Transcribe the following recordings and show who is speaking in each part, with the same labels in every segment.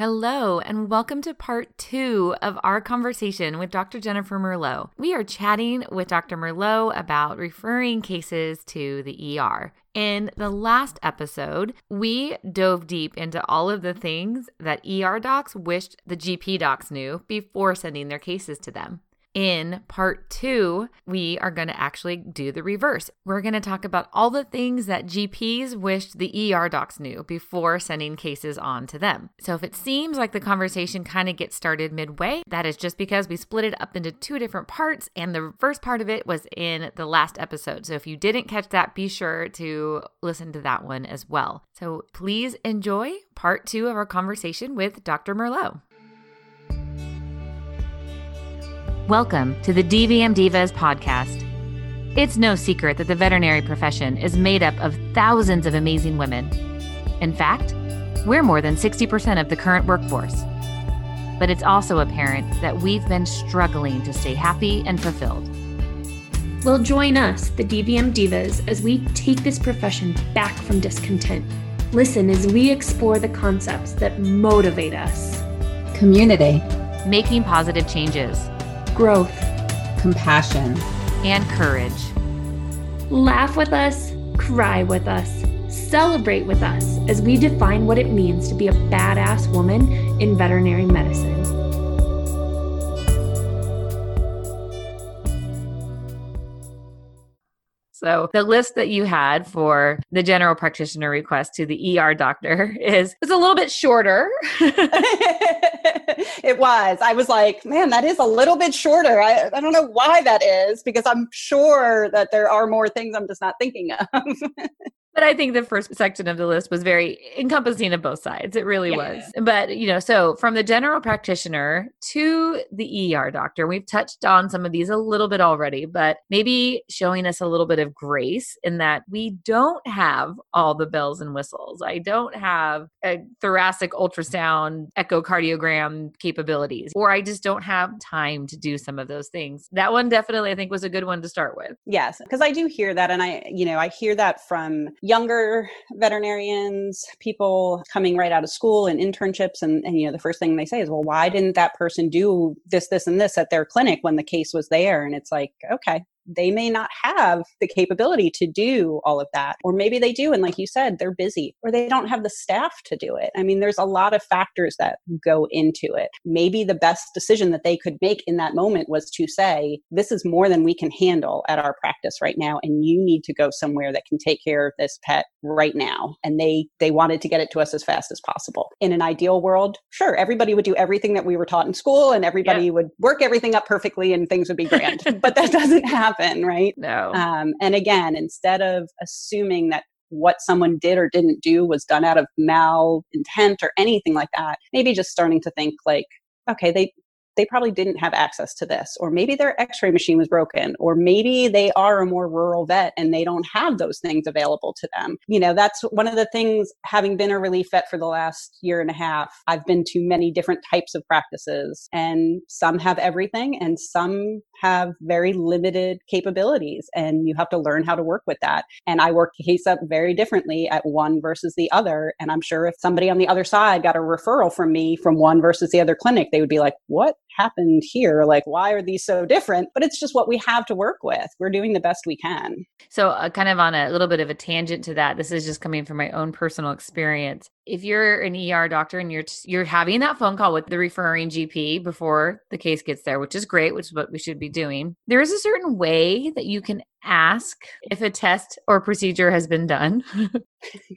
Speaker 1: Hello, and welcome to part two of our conversation with Dr. Jennifer Merlot. We are chatting with Dr. Merlot about referring cases to the ER. In the last episode, we dove deep into all of the things that ER docs wished the GP docs knew before sending their cases to them. In part two, we are going to actually do the reverse. We're going to talk about all the things that GPs wished the ER docs knew before sending cases on to them. So if it seems like the conversation kind of gets started midway, that is just because we split it up into two different parts, and the first part of it was in the last episode. So if you didn't catch that, be sure to listen to that one as well. So please enjoy part two of our conversation with Dr. Merlot. Welcome to the DVM Divas podcast. It's no secret that the veterinary profession is made up of thousands of amazing women. In fact, we're more than 60% of the current workforce. But it's also apparent that we've been struggling to stay happy and fulfilled.
Speaker 2: Well, join us, the DVM Divas, as we take this profession back from discontent. Listen as we explore the concepts that motivate us
Speaker 3: community,
Speaker 1: making positive changes
Speaker 2: growth,
Speaker 3: compassion,
Speaker 1: and courage.
Speaker 2: Laugh with us, cry with us, celebrate with us as we define what it means to be a badass woman in veterinary medicine.
Speaker 1: So the list that you had for the general practitioner request to the ER doctor is it's a little bit shorter.
Speaker 3: it was. I was like, man, that is a little bit shorter. I, I don't know why that is because I'm sure that there are more things I'm just not thinking of.
Speaker 1: But I think the first section of the list was very encompassing of both sides. It really yeah. was. But, you know, so from the general practitioner to the ER doctor, we've touched on some of these a little bit already, but maybe showing us a little bit of grace in that we don't have all the bells and whistles. I don't have a thoracic ultrasound echocardiogram capabilities, or I just don't have time to do some of those things. That one definitely, I think, was a good one to start with.
Speaker 3: Yes, because I do hear that. And I, you know, I hear that from younger veterinarians, people coming right out of school and internships. And, and, you know, the first thing they say is, well, why didn't that person do this, this, and this at their clinic when the case was there? And it's like, okay, they may not have the capability to do all of that. Or maybe they do. And like you said, they're busy or they don't have the staff to do it. I mean, there's a lot of factors that go into it. Maybe the best decision that they could make in that moment was to say, this is more than we can handle at our practice right now. And you need to go somewhere that can take care of this pet right now. And they, they wanted to get it to us as fast as possible. In an ideal world, sure, everybody would do everything that we were taught in school and everybody would work everything up perfectly and things would be grand. but that doesn't happen happen, right?
Speaker 1: No.
Speaker 3: Um, and again, instead of assuming that what someone did or didn't do was done out of mal intent or anything like that, maybe just starting to think like, okay, they they probably didn't have access to this or maybe their x-ray machine was broken or maybe they are a more rural vet and they don't have those things available to them. You know that's one of the things having been a relief vet for the last year and a half i've been to many different types of practices and some have everything and some have very limited capabilities and you have to learn how to work with that. And i work case up very differently at one versus the other and i'm sure if somebody on the other side got a referral from me from one versus the other clinic they would be like what happened here? Like, why are these so different? But it's just what we have to work with. We're doing the best we can.
Speaker 1: So, uh, kind of on a little bit of a tangent to that, this is just coming from my own personal experience. If you're an ER doctor and you're you're having that phone call with the referring GP before the case gets there, which is great, which is what we should be doing. There is a certain way that you can ask if a test or procedure has been done.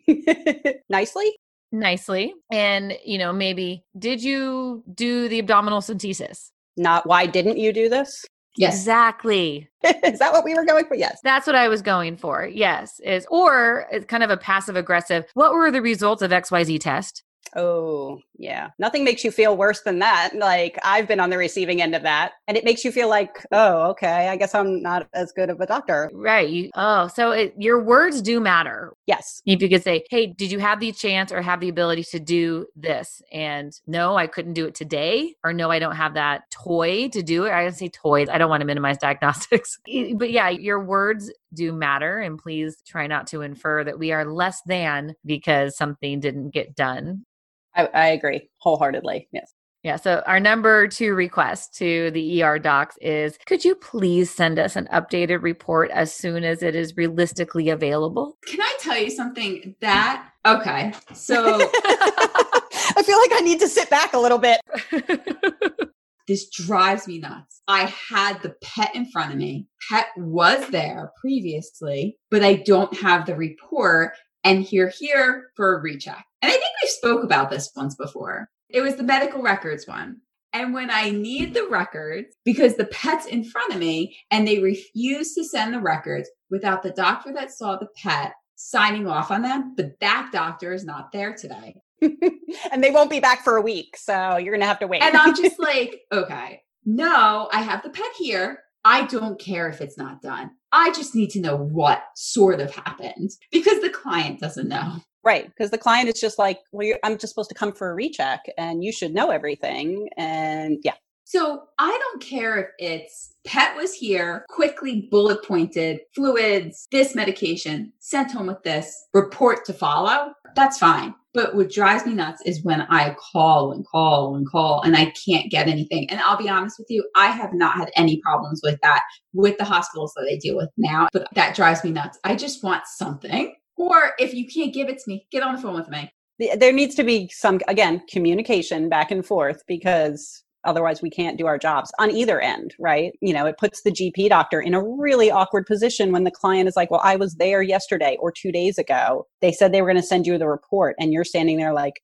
Speaker 3: Nicely?
Speaker 1: Nicely and you know maybe did you do the abdominal centesis
Speaker 3: not why didn't you do this?
Speaker 1: Yes. Exactly.
Speaker 3: Is that what we were going for? Yes.
Speaker 1: That's what i was going for yes is or it's kind of a passive aggressive what were the results of xyz test
Speaker 3: Oh, yeah. Nothing makes you feel worse than that. Like I've been on the receiving end of that. And it makes you feel like, oh, okay, I guess I'm not as good of a doctor.
Speaker 1: Right. You, oh, so it, your words do matter.
Speaker 3: Yes.
Speaker 1: If you could say, hey, did you have the chance or have the ability to do this? And no, I couldn't do it today. Or no, I don't have that toy to do it. I didn't say toys. I don't want to minimize diagnostics. but yeah, your words do matter. And please try not to infer that we are less than because something didn't get done
Speaker 3: I, I agree wholeheartedly. Yes.
Speaker 1: Yeah. So our number two request to the ER docs is could you please send us an updated report as soon as it is realistically available?
Speaker 4: Can I tell you something that okay. So
Speaker 3: I feel like I need to sit back a little bit.
Speaker 4: this drives me nuts. I had the pet in front of me. Pet was there previously, but I don't have the report and here here for a recheck. And I think we spoke about this once before. It was the medical records one. And when I need the records, because the pet's in front of me and they refuse to send the records without the doctor that saw the pet signing off on them, but that doctor is not there today.
Speaker 3: and they won't be back for a week. So you're going to have to wait.
Speaker 4: and I'm just like, okay, no, I have the pet here. I don't care if it's not done. I just need to know what sort of happened because the client doesn't know.
Speaker 3: Right, because the client is just like, well, I'm just supposed to come for a recheck, and you should know everything. And yeah.
Speaker 4: So I don't care if it's pet was here, quickly bullet pointed, fluids, this medication, sent home with this, report to follow. That's fine. But what drives me nuts is when I call and call and call and I can't get anything. And I'll be honest with you, I have not had any problems with that with the hospitals that I deal with now. But that drives me nuts. I just want something or if you can't give it to me, get on the phone with me.
Speaker 3: There needs to be some, again, communication back and forth because otherwise we can't do our jobs on either end, right? You know, it puts the GP doctor in a really awkward position when the client is like, well, I was there yesterday or two days ago. They said they were going to send you the report. And you're standing there like,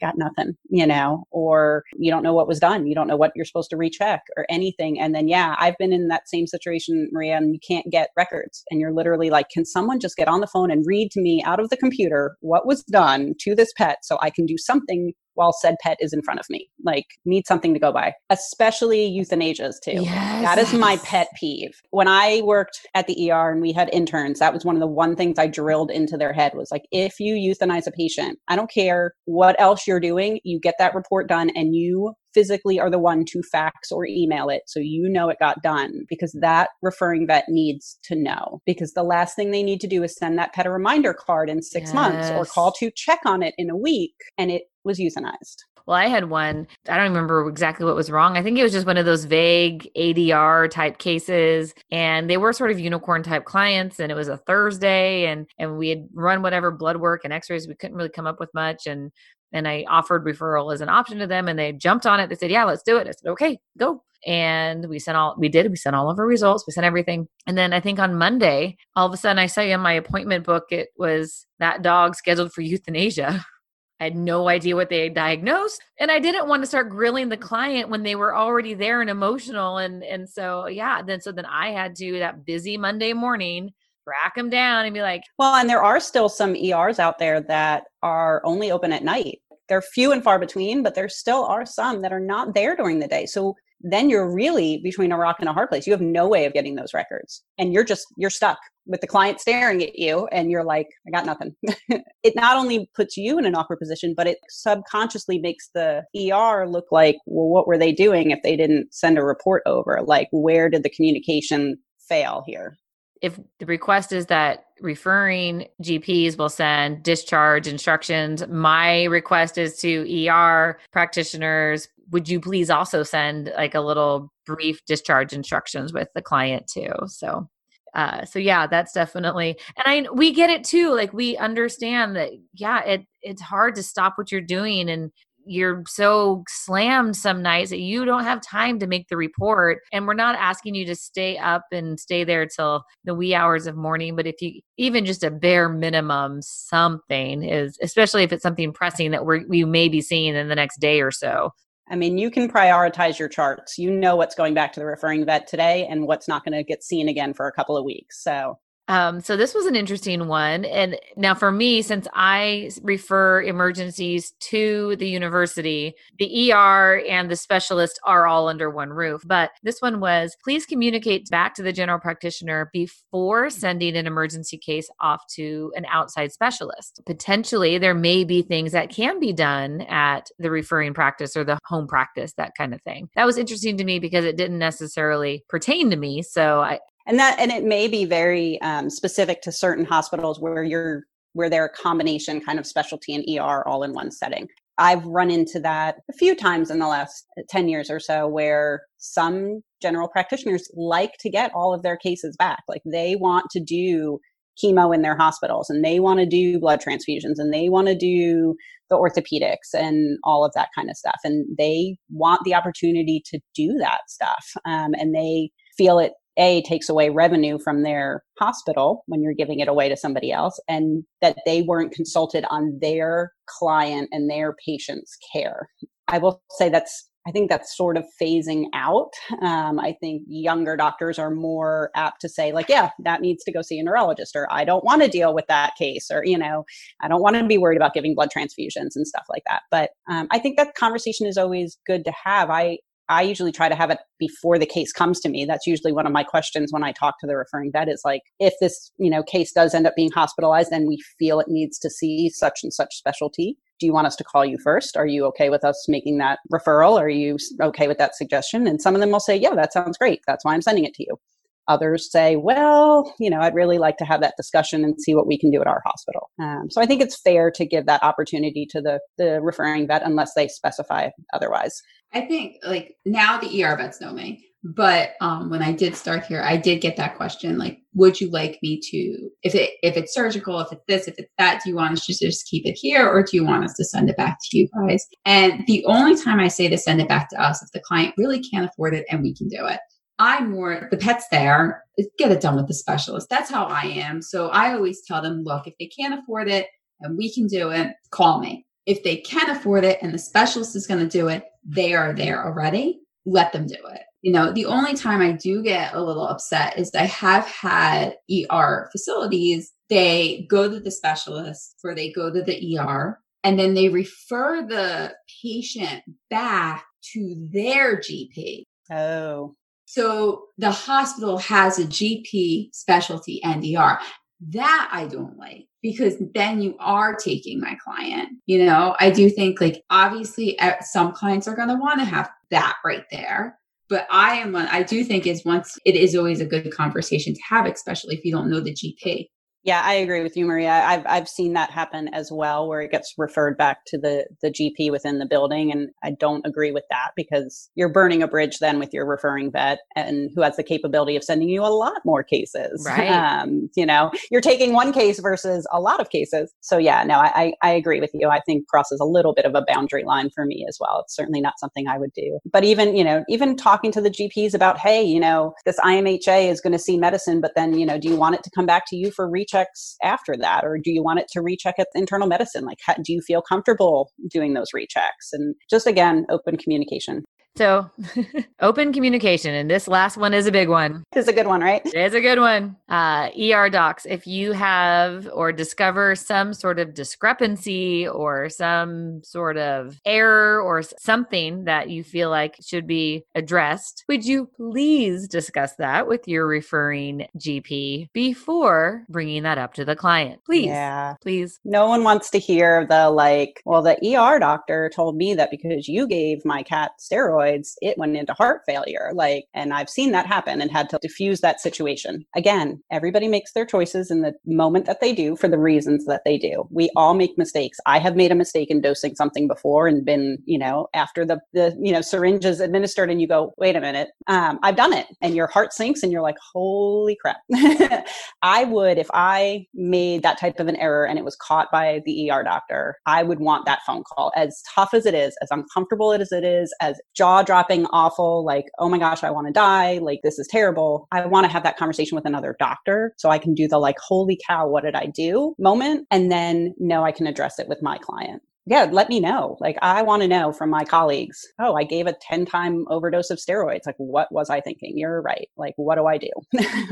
Speaker 3: got nothing, you know, or you don't know what was done. You don't know what you're supposed to recheck or anything. And then, yeah, I've been in that same situation, Maria, and you can't get records. And you're literally like, can someone just get on the phone and read to me out of the computer what was done to this pet so I can do something while said pet is in front of me. Like, need something to go by, especially euthanasias too. Yes. That is my pet peeve. When I worked at the ER and we had interns, that was one of the one things I drilled into their head was like, if you euthanize a patient, I don't care what else you're doing, you get that report done and you physically are the one to fax or email it so you know it got done because that referring vet needs to know because the last thing they need to do is send that pet a reminder card in six yes. months or call to check on it in a week and it was euthanized.
Speaker 1: Well, I had one. I don't remember exactly what was wrong. I think it was just one of those vague ADR type cases, and they were sort of unicorn type clients. And it was a Thursday, and and we had run whatever blood work and X-rays. We couldn't really come up with much, and and I offered referral as an option to them and they jumped on it. They said, Yeah, let's do it. I said, Okay, go. And we sent all we did, we sent all of our results, we sent everything. And then I think on Monday, all of a sudden I saw in my appointment book it was that dog scheduled for euthanasia. I had no idea what they diagnosed. And I didn't want to start grilling the client when they were already there and emotional. And and so yeah, then so then I had to that busy Monday morning track them down and be like
Speaker 3: well and there are still some ers out there that are only open at night they're few and far between, but there still are some that are not there during the day. So then you're really between a rock and a hard place. You have no way of getting those records. And you're just, you're stuck with the client staring at you and you're like, I got nothing. it not only puts you in an awkward position, but it subconsciously makes the ER look like, well, what were they doing if they didn't send a report over? Like, where did the communication fail here?
Speaker 1: if the request is that referring GPs will send discharge instructions, my request is to ER practitioners, would you please also send like a little brief discharge instructions with the client too? So uh, so yeah, that's definitely, and I we get it too. Like we understand that, yeah, it it's hard to stop what you're doing, and you're so slammed some nights that you don't have time to make the report and we're not asking you to stay up and stay there till the wee hours of morning but if you even just a bare minimum something is especially if it's something pressing that we're, we may be seeing in the next day or so
Speaker 3: I mean, you can prioritize your charts. You know what's going back to the referring vet today and what's not going to get seen again for a couple of weeks. So
Speaker 1: um, so this was an interesting one. And now for me, since I refer emergencies to the university, the ER and the specialist are all under one roof. But this one was please communicate back to the general practitioner before sending an emergency case off to an outside specialist. Potentially, there may be things that can be done at the referring practice or the home practice, that kind of thing. That was interesting to me because it didn't necessarily pertain to me. So I,
Speaker 3: and that and it may be very um, specific to certain hospitals where you're where they're a combination kind of specialty and ER all in one setting. I've run into that a few times in the last 10 years or so where some general practitioners like to get all of their cases back. Like they want to do chemo in their hospitals and they want to do blood transfusions and they want to do the orthopedics and all of that kind of stuff. And they want the opportunity to do that stuff. Um, and they feel it a takes away revenue from their hospital when you're giving it away to somebody else and that they weren't consulted on their client and their patient's care i will say that's I think that's sort of phasing out. Um, I think younger doctors are more apt to say, like, yeah, that needs to go see a neurologist, or I don't want to deal with that case, or, you know, I don't want to be worried about giving blood transfusions and stuff like that. But um, I think that conversation is always good to have. I, I usually try to have it before the case comes to me. That's usually one of my questions when I talk to the referring vet is like, if this, you know, case does end up being hospitalized and we feel it needs to see such and such specialty, do you want us to call you first? Are you okay with us making that referral? Are you okay with that suggestion? And some of them will say, yeah, that sounds great. That's why I'm sending it to you. Others say, well, you know, I'd really like to have that discussion and see what we can do at our hospital. Um, so I think it's fair to give that opportunity to the, the referring vet unless they specify otherwise.
Speaker 4: I think like now the ER vets know me. But um, when I did start here, I did get that question like, would you like me to, if it if it's surgical, if it's this, if it's that, do you want us to just keep it here, or do you want us to send it back to you guys? And the only time I say to send it back to us if the client really can't afford it and we can do it. I'm more the pet's there, get it done with the specialist. That's how I am. So I always tell them, look, if they can't afford it and we can do it, call me. If they can afford it and the specialist is going to do it, they are there already. Let them do it. You know, the only time I do get a little upset is I have had ER facilities, they go to the specialist or they go to the ER and then they refer the patient back to their GP.
Speaker 3: Oh.
Speaker 4: So the hospital has a GP specialty and ER. That I don't like because then you are taking my client. You know, I do think like obviously some clients are going to want to have that right there. But I am, one, I do think is once it is always a good conversation to have, especially if you don't know the GP.
Speaker 3: Yeah, I agree with you, Maria. I've I've seen that happen as well, where it gets referred back to the the GP within the building, and I don't agree with that because you're burning a bridge then with your referring vet, and who has the capability of sending you a lot more cases.
Speaker 1: Right.
Speaker 3: Um, you know, you're taking one case versus a lot of cases. So yeah, no, I I agree with you. I think crosses a little bit of a boundary line for me as well. It's certainly not something I would do. But even you know, even talking to the GPs about, hey, you know, this IMHA is going to see medicine, but then you know, do you want it to come back to you for reach rechecks after that? Or do you want it to recheck at internal medicine? Like, how, do you feel comfortable doing those rechecks? And just again, open communication.
Speaker 1: So, open communication, and this last one is a big one.
Speaker 3: It's a good one, right?
Speaker 1: It's a good one. Uh, ER docs, if you have or discover some sort of discrepancy or some sort of error or something that you feel like should be addressed, would you please discuss that with your referring GP before bringing that up to the client? Please.
Speaker 3: Yeah.
Speaker 1: Please.
Speaker 3: No one wants to hear the like, well, the ER doctor told me that because you gave my cat steroids steroids, it went into heart failure. Like, and I've seen that happen and had to diffuse that situation. Again, everybody makes their choices in the moment that they do for the reasons that they do. We all make mistakes. I have made a mistake in dosing something before and been, you know, after the, the you know, syringe is administered and you go, wait a minute, um, I've done it. And your heart sinks and you're like, holy crap. I would, if I made that type of an error and it was caught by the ER doctor, I would want that phone call as tough as it is, as uncomfortable as it is, as jaw jaw dropping, awful, like, oh my gosh, I want to die. Like, this is terrible. I want to have that conversation with another doctor so I can do the like, holy cow, what did I do moment? And then know I can address it with my client yeah, let me know. Like, I want to know from my colleagues. Oh, I gave a 10 time overdose of steroids. Like, what was I thinking? You're right. Like, what do I do?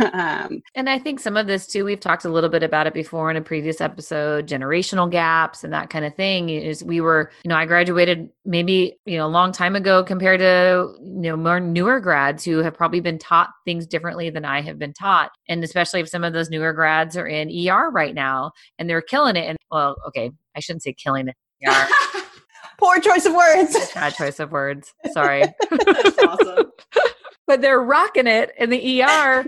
Speaker 1: um, and I think some of this too, we've talked a little bit about it before in a previous episode generational gaps and that kind of thing. Is we were, you know, I graduated maybe, you know, a long time ago compared to, you know, more newer grads who have probably been taught things differently than I have been taught. And especially if some of those newer grads are in ER right now and they're killing it. And well, okay, I shouldn't say killing it
Speaker 3: Poor choice of words.
Speaker 1: Bad choice of words. Sorry.
Speaker 4: That's awesome.
Speaker 1: but they're rocking it in the ER.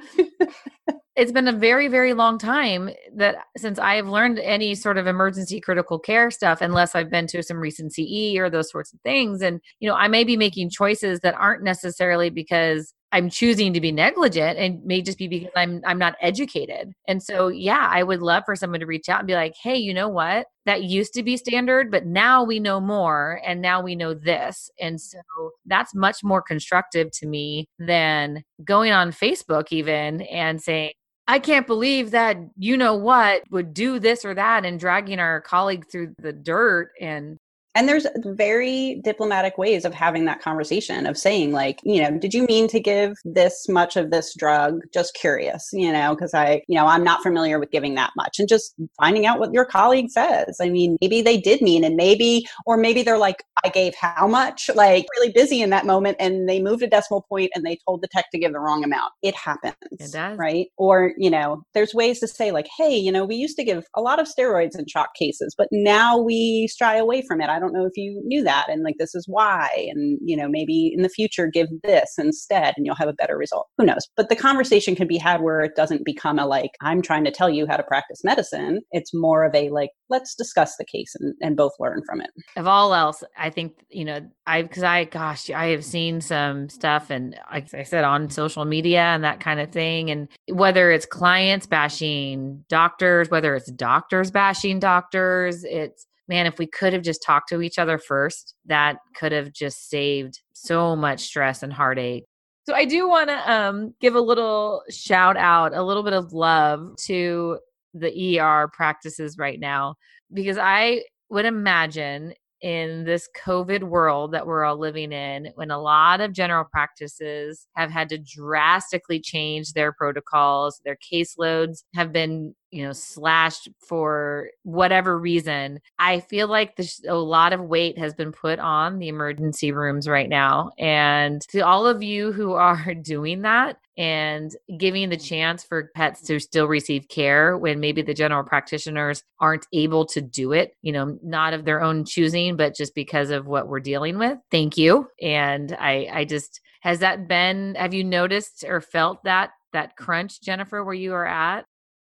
Speaker 1: it's been a very, very long time that since I've learned any sort of emergency critical care stuff, unless I've been to some recent CE or those sorts of things. And, you know, I may be making choices that aren't necessarily because I'm choosing to be negligent and may just be because I'm I'm not educated. And so yeah, I would love for someone to reach out and be like, "Hey, you know what? That used to be standard, but now we know more and now we know this." And so that's much more constructive to me than going on Facebook even and saying, I can't believe that you know what would do this or that and dragging our colleague through the dirt and
Speaker 3: and there's very diplomatic ways of having that conversation of saying like you know did you mean to give this much of this drug? Just curious you know because i you know i'm not familiar with giving that much. And just finding out what your colleague says. I mean maybe they did mean and maybe or maybe they're like i gave how much? Like really busy in that moment and they moved a decimal point and they told the tech to give the wrong amount. It happens
Speaker 1: it does.
Speaker 3: right? Or you know there's ways to say like hey you know we used to give a lot of steroids in shock cases but now we stray away from it. I don't know if you knew that and like this is why and you know maybe in the future give this instead and you'll have a better result. Who knows? But the conversation can be had where it doesn't become a like i'm trying to tell you how to practice medicine. It's more of a like let's discuss the case and, and both learn from it.
Speaker 1: Of all else i think you know i because i gosh i have seen some stuff and like i said on social media and that kind of thing and whether it's clients bashing doctors whether it's doctors bashing doctors it's man, if we could have just talked to each other first, that could have just saved so much stress and heartache. So I do want to um, give a little shout out, a little bit of love to the ER practices right now, because I would imagine in this COVID world that we're all living in, when a lot of general practices have had to drastically change their protocols, their caseloads have been you know slashed for whatever reason i feel like a lot of weight has been put on the emergency rooms right now and to all of you who are doing that and giving the mm. chance for pets to still receive care when maybe the general practitioners aren't able to do it you know not of their own choosing but just because of what we're dealing with thank you. And i i just has that been have you noticed or felt that that mm. crunch jennifer where you are at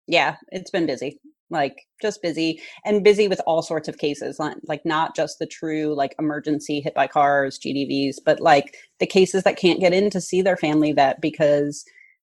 Speaker 3: yeah, it's been busy. Like just busy and busy with all sorts of cases, like not just the true like emergency hit by cars, GDVs, but like the cases that can't get in to see their family vet because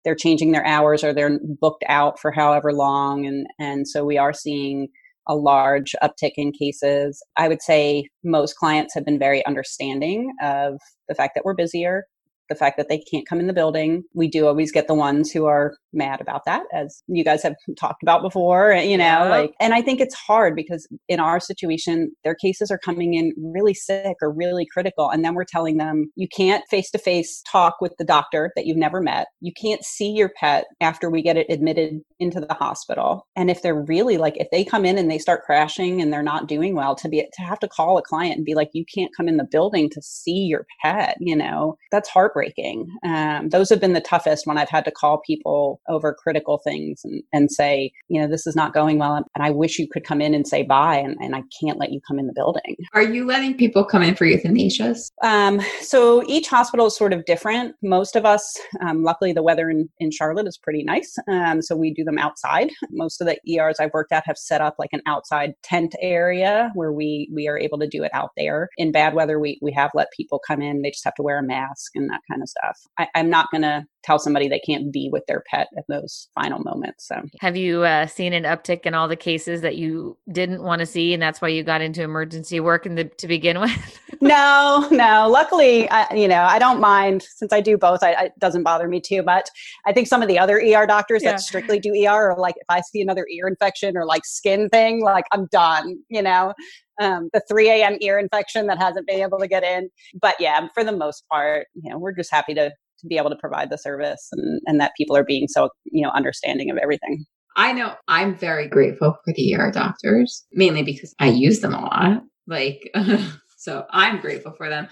Speaker 3: they're changing their hours or they're booked out for however long and and so we are seeing a large uptick in cases. I would say most clients have been very understanding of the fact that we're busier the fact that they can't come in the building. We do always get the ones who are mad about that, as you guys have talked about before, eh, you know, yeah. like, and I think it's hard because in our situation, their cases are coming in really sick or really critical. And then we're telling them, you can't face to face talk with the doctor that you've never met. You can't see your pet after we get it admitted into the hospital. And if they're really like, if they come in and they start crashing and they're not doing well, to be, to have to call a client and be like, you can't come in the building to see your pet, you know, that's heartbreaking heartbreaking. Um, those have been the toughest when I've had to call people over critical things and, and say, you know, this is not going well. And I wish you could come in and say bye, and, and I can't let you come in the building.
Speaker 4: Are you letting people come in for euthanasias?
Speaker 3: Um, so each hospital is sort of different. Most of us, um, luckily, the weather in, in Charlotte is pretty nice. Um, so we do them outside. Most of the ERs I've worked at have set up like an outside tent area where we, we are able to do it out there. In bad weather, we, we have let people come in. They just have to wear a mask and that kind of stuff. I, am not going to tell somebody they can't be with their pet at those final moments. So,
Speaker 1: have you uh, seen an uptick in all the cases that you didn't want to see, and that's why you got into emergency work in the, to begin with?
Speaker 3: no, no. Luckily, I, you know, I don't mind since I do both. I, it doesn't bother me too much. I think some of the other ER doctors yeah. that strictly do ER are like, if I see another ear infection or like skin thing, like I'm done. You know, um, the 3 a.m. ear infection that hasn't been able to get in. But yeah, for the most part, you know, we're just happy to to be able to provide the service and, and that people are being so you know understanding of everything.
Speaker 4: I know I'm very grateful for the ER doctors, mainly because I use them a lot. Like, so I'm grateful for them.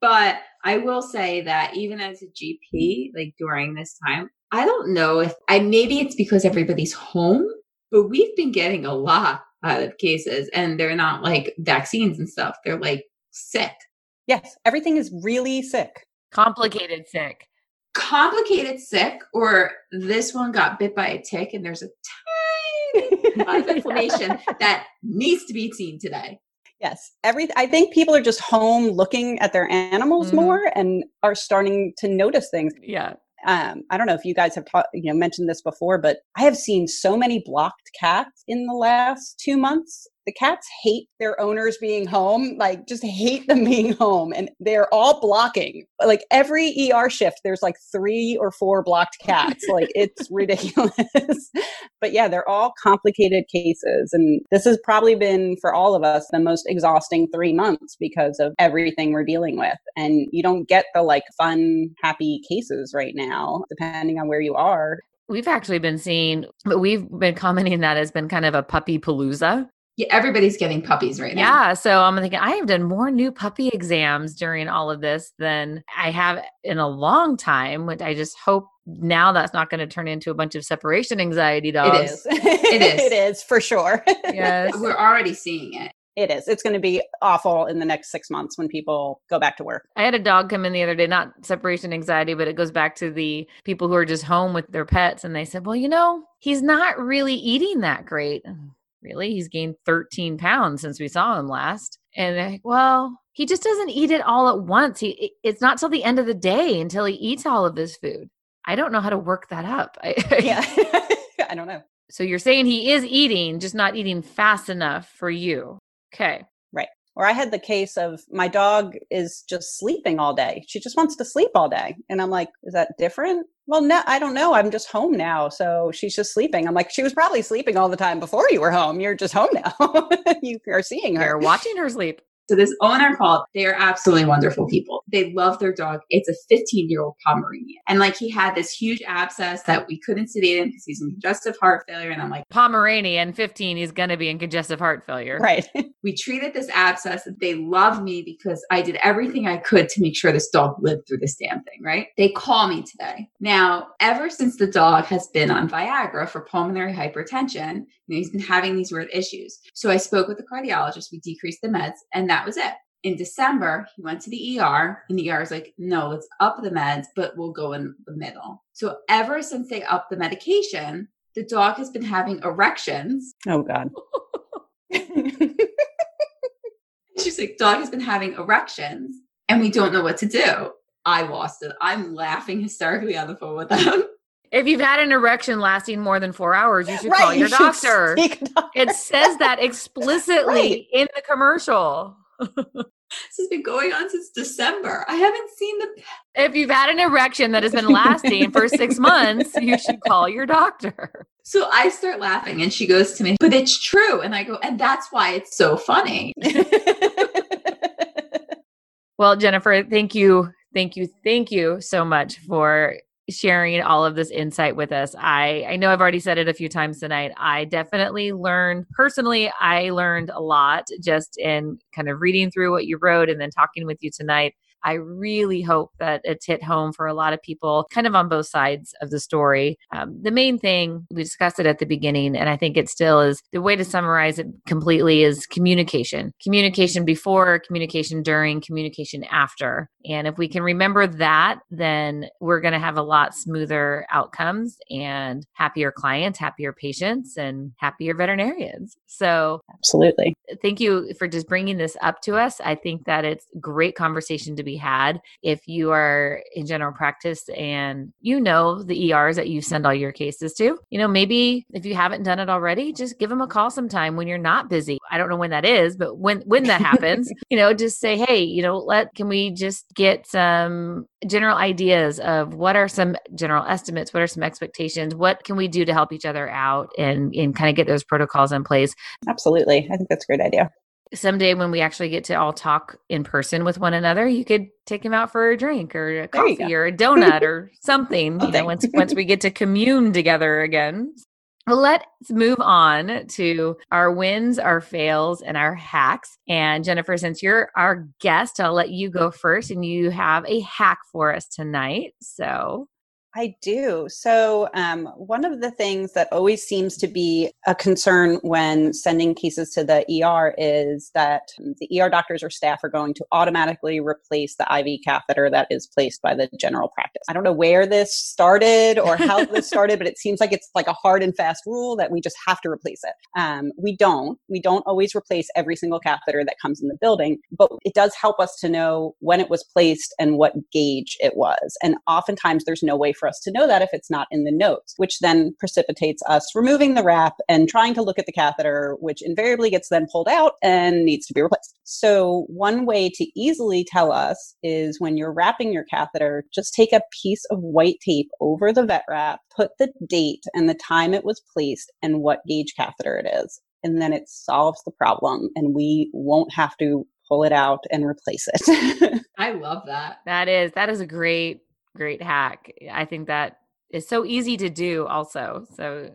Speaker 4: But I will say that even as a GP, like during this time, I don't know if I maybe it's because everybody's home, but we've been getting a lot out of cases and they're not like vaccines and stuff. They're like sick.
Speaker 3: Yes, everything is really sick.
Speaker 1: Complicated sick.
Speaker 4: complicated sick or this one got bit by a tick and there's a tiny amount of inflammation that needs to be seen today.
Speaker 3: Yes, every I think people are just home looking at their animals
Speaker 1: Mhm.
Speaker 3: more and are starting to notice things.
Speaker 1: Yeah.
Speaker 3: Um, I don't know if you guys have taught, you know mentioned this before, but I have seen so many blocked cats in the last two months. The cats hate their owners being home, like just hate them being home, and they're all blocking. Like every ER shift, there's like three or four blocked cats. like it's ridiculous. but yeah, they're all complicated cases, and this has probably been for all of us the most exhausting three months because of everything we're dealing with. And you don't get the like fun, happy cases right now, depending on where you are.
Speaker 1: We've actually been seeing, but we've been commenting that has been kind of a puppy palooza.
Speaker 4: Yeah, everybody's getting puppies right now.
Speaker 1: Yeah. So I'm thinking I have done more new puppy exams during all of this than I have in a long time, which I just hope now that's not going to turn into a bunch of separation anxiety dogs.
Speaker 3: It is. it
Speaker 4: is.
Speaker 3: it is for sure.
Speaker 1: Yes.
Speaker 4: We're already seeing it.
Speaker 3: it is. It's going to be awful in the next six months when people go back to work.
Speaker 1: I had a dog come in the other day, not separation anxiety, but it goes back to the people who are just home with their pets. And they said, well, you know, he's not really eating that great. Really? He's gained 13 pounds since we saw him last. And they're like, well, he just doesn't eat it all at once. He it's not till the end of the day until he eats all of his food. I don't know how to work that up. I,
Speaker 3: Yeah. I don't know.
Speaker 1: So you're saying he is eating, just not eating fast enough for you. Okay.
Speaker 3: Or I had the case of my dog is just sleeping all day. She just wants to sleep all day. And I'm like, is that different? Well, no, I don't know. I'm just home now. So she's just sleeping. I'm like, she was probably sleeping all the time before you were home. You're just home now. you are seeing
Speaker 1: You're
Speaker 3: her.
Speaker 1: watching her sleep.
Speaker 4: So this owner called, they are absolutely wonderful people. They love their dog. It's a 15 year old Pomeranian. And like he had this huge abscess that we couldn't sedate him because he's in congestive heart failure. And I'm like,
Speaker 1: Pomeranian, 15, he's going to be in congestive heart failure.
Speaker 3: Right.
Speaker 4: we treated this abscess. They love me because I did everything I could to make sure this dog lived through this damn thing, right? They call me today. Now, ever since the dog has been on Viagra for pulmonary hypertension, you know, he's been having these weird issues. So I spoke with the cardiologist. We decreased the meds, and that was it. In December, he went to the ER, and the ER is like, no, let's up the meds, but we'll go in the middle. So ever since they upped the medication, the dog has been having erections
Speaker 3: Oh, God.
Speaker 4: She's like, dog has been having erections and we don't know what to do. I lost it. I'm laughing hysterically on the phone with them.
Speaker 1: If you've had an erection lasting more than four hours, you should call your
Speaker 3: should
Speaker 1: doctor.
Speaker 3: doctor.
Speaker 1: It says that explicitly
Speaker 3: Right.
Speaker 1: in the commercial.
Speaker 4: This has been going on since December. I haven't seen the.
Speaker 1: If you've had an erection that has been lasting for six months, you should call your doctor.
Speaker 4: So I start laughing and she goes to me, but it's true. And I go, and that's why it's so funny.
Speaker 1: Well, Jennifer, thank you. Thank you. Thank you so much for sharing all of this insight with us. I I know I've already said it a few times tonight. I definitely learned personally, I learned a lot just in kind of reading through what you wrote and then talking with you tonight. I really hope that it's hit home for a lot of people, kind of on both sides of the story. Um, the main thing, we discussed it at the beginning, and I think it still is the way to summarize it completely is communication. Communication before, communication during, communication after. And if we can remember that, then we're going to have a lot smoother outcomes and happier clients, happier patients, and happier veterinarians. So,
Speaker 3: Absolutely.
Speaker 1: thank you for just bringing this up to us. I think that it's great conversation to be had. If you are in general practice and you know the ERs that you send all your cases to, you know, maybe if you haven't done it already, just give them a call sometime when you're not busy. I don't know when that is, but when when that happens, you know, just say, "Hey, you know, let can we just get some general ideas of what are some general estimates, what are some expectations, what can we do to help each other out and and kind of get those protocols in place."
Speaker 3: Absolutely. I think that's a great idea.
Speaker 1: Someday when we actually get to all talk in person with one another, you could take him out for a drink or a coffee or a donut or something. You know, once once we get to commune together again. Well, let's move on to our wins, our fails, and our hacks. And Jennifer, since you're our guest, I'll let you go first, and you have a hack for us tonight. So
Speaker 3: I do. So, um, one of the things that always seems to be a concern when sending cases to the ER is that the ER doctors or staff are going to automatically replace the IV catheter that is placed by the general practice. I don't know where this started or how this started, but it seems like it's like a hard and fast rule that we just have to replace it. Um, we don't. We don't always replace every single catheter that comes in the building, but it does help us to know when it was placed and what gauge it was. And oftentimes there's no way for us to know that if it's not in the notes, which then precipitates us removing the wrap and trying to look at the catheter, which invariably gets then pulled out and needs to be replaced. So, one way to easily tell us is when you're wrapping your catheter, just take a piece of white tape over the vet wrap, put the date and the time it was placed and what gauge catheter it is. And then it solves the problem, and we won't have to pull it out and replace it.
Speaker 4: I love that.
Speaker 1: That is that is a great great hack. I think that is so easy to do also. So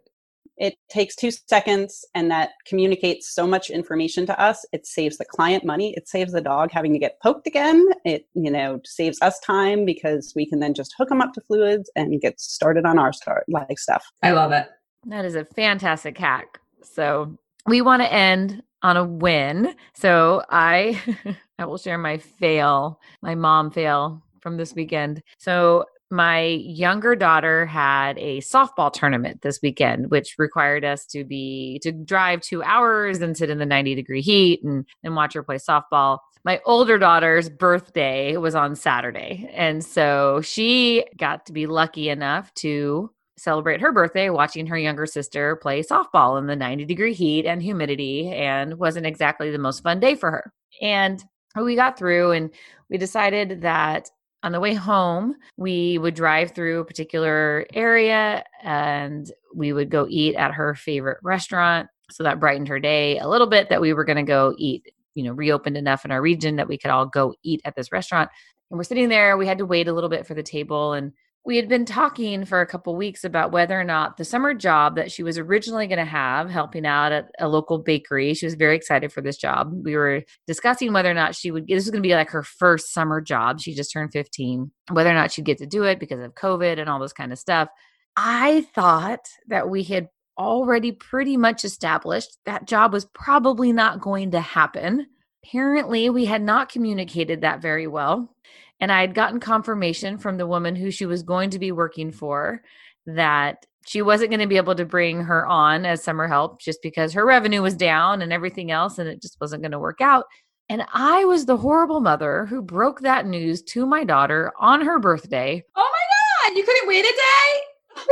Speaker 3: it takes two seconds and that communicates so much information to us. It saves the client money. It saves the dog having to get poked again. It, you know, saves us time because we can then just hook them up to fluids and get started on our start like stuff.
Speaker 4: I love it.
Speaker 1: That is a fantastic hack. So we want to end on a win. So I I will share my fail, my mom fail from this weekend. So my younger daughter had a softball tournament this weekend which required us to be to drive 2 hours and sit in the 90 degree heat and and watch her play softball my older daughter's birthday was on Saturday and so she got to be lucky enough to celebrate her birthday watching her younger sister play softball in the 90 degree heat and humidity and wasn't exactly the most fun day for her and we got through and we decided that on the way home, we would drive through a particular area and we would go eat at her favorite restaurant. So that brightened her day a little bit that we were going to go eat, you know, reopened enough in our region that we could all go eat at this restaurant. And we're sitting there, we had to wait a little bit for the table and we had been talking for a couple weeks about whether or not the summer job that she was originally going to have helping out at a local bakery she was very excited for this job. We were discussing whether or not she would this was going to be like her first summer job. She just turned 15 whether or not she'd get to do it because of covid and all this kind of stuff. I thought that we had already pretty much established that job was probably not going to happen. Apparently we had not communicated that very well and I had gotten confirmation from the woman who she was going to be working for that she wasn't going to be able to bring her on as summer help just because her revenue was down and everything else, and it just wasn't going to work out. And I was the horrible mother who broke that news to my daughter on her birthday.
Speaker 4: Oh my God, you couldn't wait a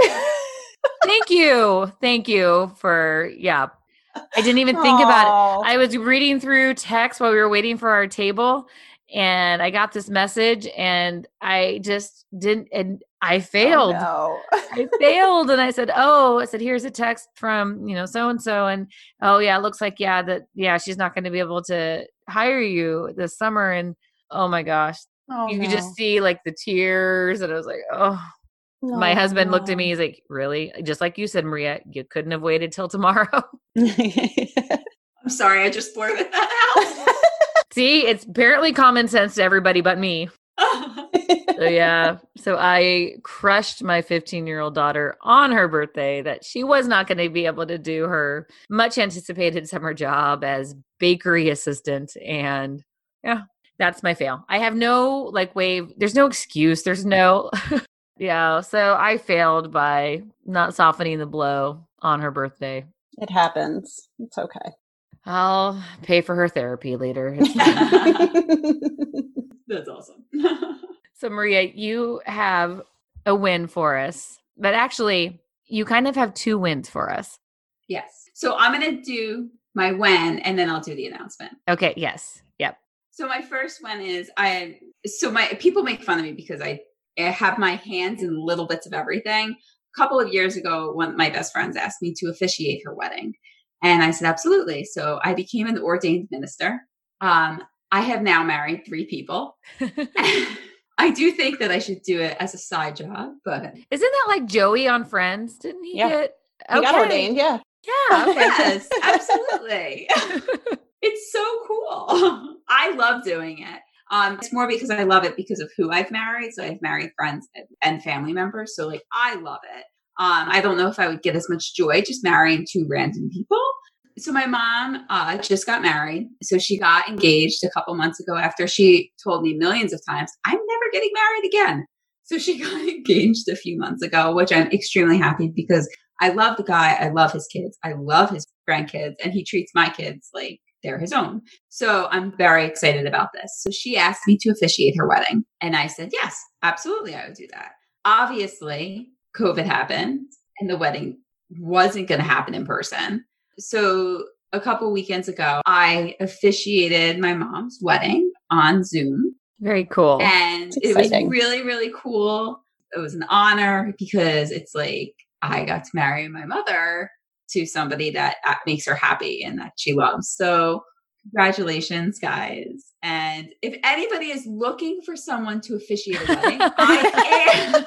Speaker 4: day?
Speaker 1: Thank you. Thank you for, yeah. I didn't even think Aww. about it. I was reading through text while we were waiting for our table and I got this message and I just didn't and I oh, failed. Oh, no. I failed and I said, "Oh, I said here's a text from, you know, so and so and oh yeah, it looks like yeah that yeah, she's not going to be able to hire you this summer and oh my gosh. Oh, you no. could just see like the tears and I was like, "Oh, no, my husband looked at me. He's like, "Really? Just like you said, Maria, you couldn't have waited till tomorrow."
Speaker 4: I'm sorry, I just blurted that out.
Speaker 1: See, it's apparently common sense to everybody but me. so yeah, so I crushed my 15 year old daughter on her birthday that she was not going to be able to do her much anticipated summer job as bakery assistant. And yeah, that's my fail. I have no like wave, there's no excuse. There's no, yeah. So I failed by not softening the blow on her birthday.
Speaker 3: It happens. It's okay.
Speaker 1: I'll pay for her therapy later.
Speaker 4: That's awesome.
Speaker 1: so, Maria, you have a win for us, but actually, you kind of have two wins for us.
Speaker 4: Yes. So, I'm going to do my win and then I'll do the announcement.
Speaker 1: Okay. Yes. Yep.
Speaker 4: So, my first one is I, so my people make fun of me because I, I have my hands in little bits of everything. A couple of years ago, one of my best friends asked me to officiate her wedding. And I said, absolutely. So I became an ordained minister. Um, I have now married three people. I do think that I should do it as a side job, but
Speaker 1: isn't that like Joey on Friends? Didn't he
Speaker 3: yeah.
Speaker 1: get
Speaker 3: he got ordained? Yeah.
Speaker 1: Yeah.
Speaker 4: Okay. yes, absolutely. it's so cool. I love doing it. Um, it's more because I love it because of who I've married. So I've married friends and family members. So like I love it. Um, I don't know if I would get as much joy just marrying two random people. So my mom uh, just got married. So she got engaged a couple months ago after she told me millions of times, I'm never getting married again. So she got engaged a few months ago, which I'm extremely happy because I love the guy. I love his kids. I love his grandkids and he treats my kids like they're his own. So I'm very excited about this. So she asked me to officiate her wedding. And I said, yes, absolutely, I would do that. Obviously, COVID happened and the wedding wasn't going to happen in person. So a couple weekends ago, I officiated my mom's wedding on Zoom.
Speaker 1: Very cool.
Speaker 4: And it was really, really cool. It was an honor because it's like I got to marry my mother to somebody that makes her happy and that she loves. So, congratulations, guys. And if anybody is looking for someone to officiate a wedding, I am.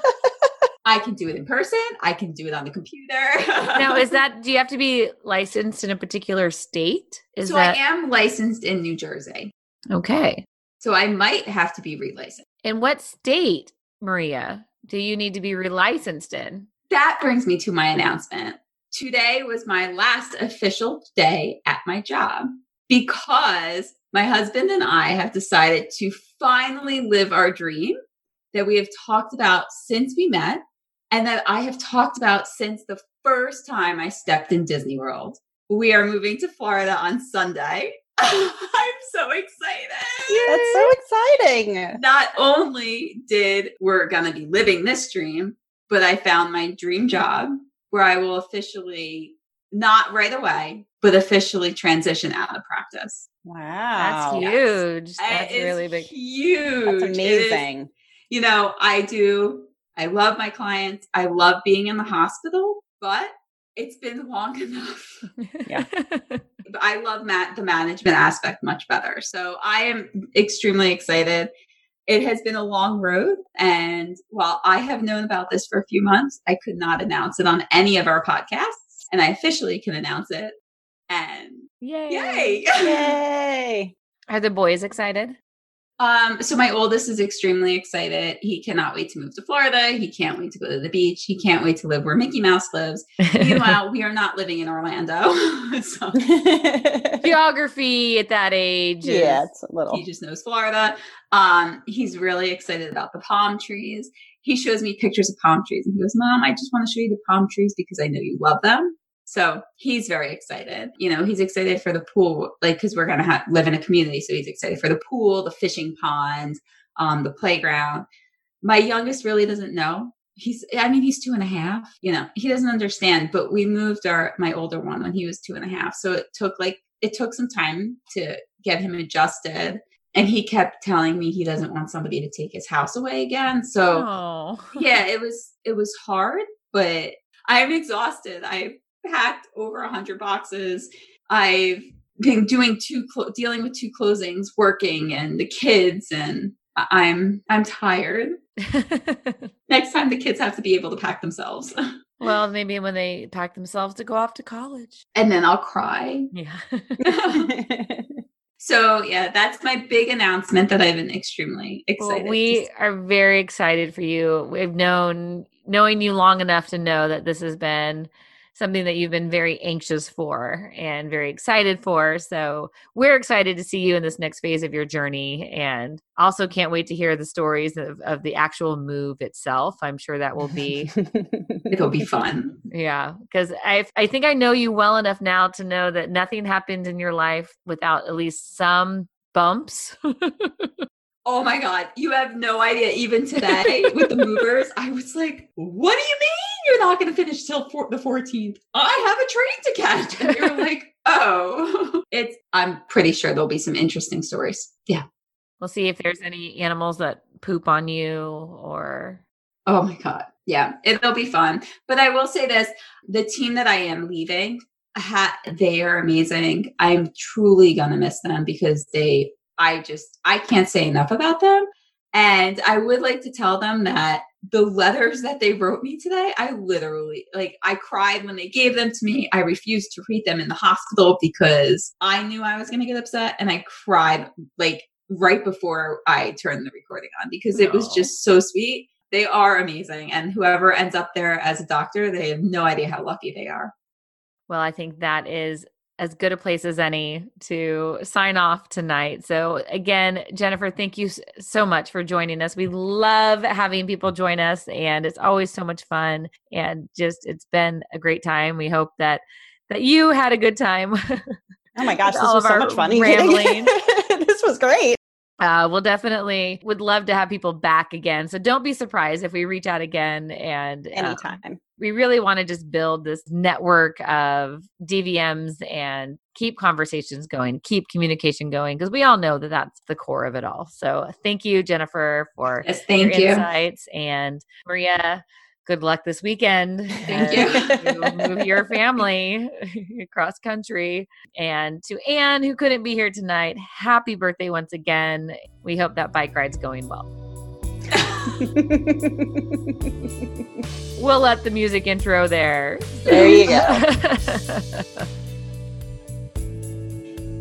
Speaker 4: I can do it in person. I can do it on the computer.
Speaker 1: now, is that, do you have to be licensed in a particular state? Is
Speaker 4: so
Speaker 1: that...
Speaker 4: I am licensed in New Jersey.
Speaker 1: Okay.
Speaker 4: So I might have to be relicensed.
Speaker 1: In what state, Maria, do you need to be relicensed in?
Speaker 4: That brings me to my announcement. Today was my last official day at my job because my husband and I have decided to finally live our dream that we have talked about since we met and that I have talked about since the first time I stepped in Disney World. We are moving to Florida on Sunday. I'm so excited.
Speaker 3: That's so exciting.
Speaker 4: Not only did we're going to be living this dream, but I found my dream job where I will officially, not right away, but officially transition out of practice.
Speaker 3: Wow.
Speaker 1: That's huge. That's really big.
Speaker 4: Huge.
Speaker 3: That's amazing.
Speaker 4: Is, you know, I do, I love my clients. I love being in the hospital, but it's been long enough.
Speaker 3: yeah.
Speaker 4: I love Matt the management aspect much better. So I am extremely excited. It has been a long road. And while I have known about this for a few months, I could not announce it on any of our podcasts. And I officially can announce it. And
Speaker 1: yay.
Speaker 4: Yay.
Speaker 3: Yay.
Speaker 1: Are the boys excited?
Speaker 4: Um, so my oldest is extremely excited. He cannot wait to move to Florida. He can't wait to go to the beach. He can't wait to live where Mickey Mouse lives. Meanwhile, we are not living in Orlando. so.
Speaker 1: Geography at that age.
Speaker 3: Yeah, it's a little.
Speaker 4: He just knows Florida. Um, he's really excited about the palm trees. He shows me pictures of palm trees and he goes, Mom, I just want to show you the palm trees because I know you love them. So he's very excited. You know, he's excited for the pool, like, because we're going to ha- live in a community. So he's excited for the pool, the fishing pond, um, the playground. My youngest really doesn't know. He's, I mean, he's two and a half, you know, he doesn't understand, but we moved our, my older one when he was two and a half. So it took like, it took some time to get him adjusted. And he kept telling me he doesn't want somebody to take his house away again. So yeah, it was, it was hard, but I'm exhausted. I packed over a hundred boxes. I've been doing two, clo- dealing with two closings, working, and the kids, and I'm I'm tired. Next time, the kids have to be able to pack themselves.
Speaker 1: well, maybe when they pack themselves to go off to college,
Speaker 4: and then I'll cry.
Speaker 1: Yeah.
Speaker 4: So yeah, that's my big announcement that I've been extremely excited.
Speaker 1: Well, we are very excited for you. We've known knowing you long enough to know that this has been something that you've been very anxious for and very excited for. So we're excited to see you in this next phase of your journey and also can't wait to hear the stories of, of the actual move itself. I'm sure that will be
Speaker 4: it'll be fun.
Speaker 1: Yeah. Cause I I think I know you well enough now to know that nothing happens in your life without at least some bumps.
Speaker 4: Oh my God. You have no idea. Even today with the movers, I was like, what do you mean you're not going to finish till for- the 14th? I have a train to catch. And you're like, oh, it's, I'm pretty sure there'll be some interesting stories. Yeah.
Speaker 1: We'll see if there's any animals that poop on you or.
Speaker 4: Oh my God. Yeah. It'll be fun. But I will say this the team that I am leaving, ha- they are amazing. I'm truly going to miss them because they I just, I can't say enough about them. And I would like to tell them that the letters that they wrote me today, I literally, like, I cried when they gave them to me. I refused to read them in the hospital because I knew I was going to get upset. And I cried, like, right before I turned the recording on because it was just so sweet. They are amazing. And whoever ends up there as a doctor, they have no idea how lucky they are.
Speaker 1: Well, I think that is as good a place as any to sign off tonight. So, again, Jennifer, thank you so much for joining us. We love having people join us, and it's always so much fun. And just, it's been a great time. We hope that that you had a good time.
Speaker 3: Oh my gosh, this was so much fun. Rambling. this was great.
Speaker 1: Uh, we'll definitely would love to have people back again. So don't be surprised if we reach out again. And
Speaker 3: um, anytime, um,
Speaker 1: we really want to just build this network of DVMs and keep conversations going, keep communication going, because we all know that that's the core of it all. So thank you, Jennifer, for
Speaker 4: yes, thank
Speaker 1: your
Speaker 4: you.
Speaker 1: insights, and Maria good luck this weekend.
Speaker 4: Thank you.
Speaker 1: move your family across country. And to Anne, who couldn't be here tonight, happy birthday once again. We hope that bike ride's going well. we'll let the music intro there.
Speaker 3: There you go.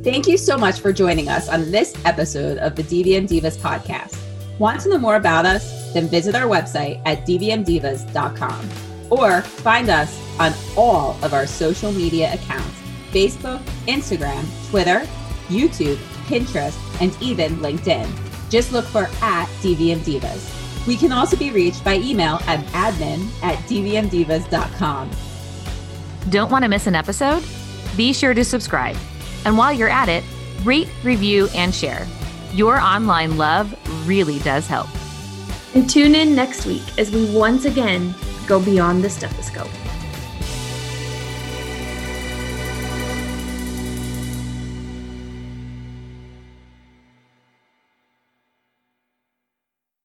Speaker 4: Thank you so much for joining us on this episode of the DVM Divas podcast. Want to know more about us? then visit our website at dvmdivas.com or find us on all of our social media accounts Facebook, Instagram, Twitter, YouTube, Pinterest, and even LinkedIn. Just look for at DVM Divas. We can also be reached by email at admin at dvmdivas.com.
Speaker 1: Don't want to miss an episode? Be sure to subscribe. And while you're at it, rate, review, and share. Your online love really does help.
Speaker 2: And tune in next week as we once again go beyond the stethoscope.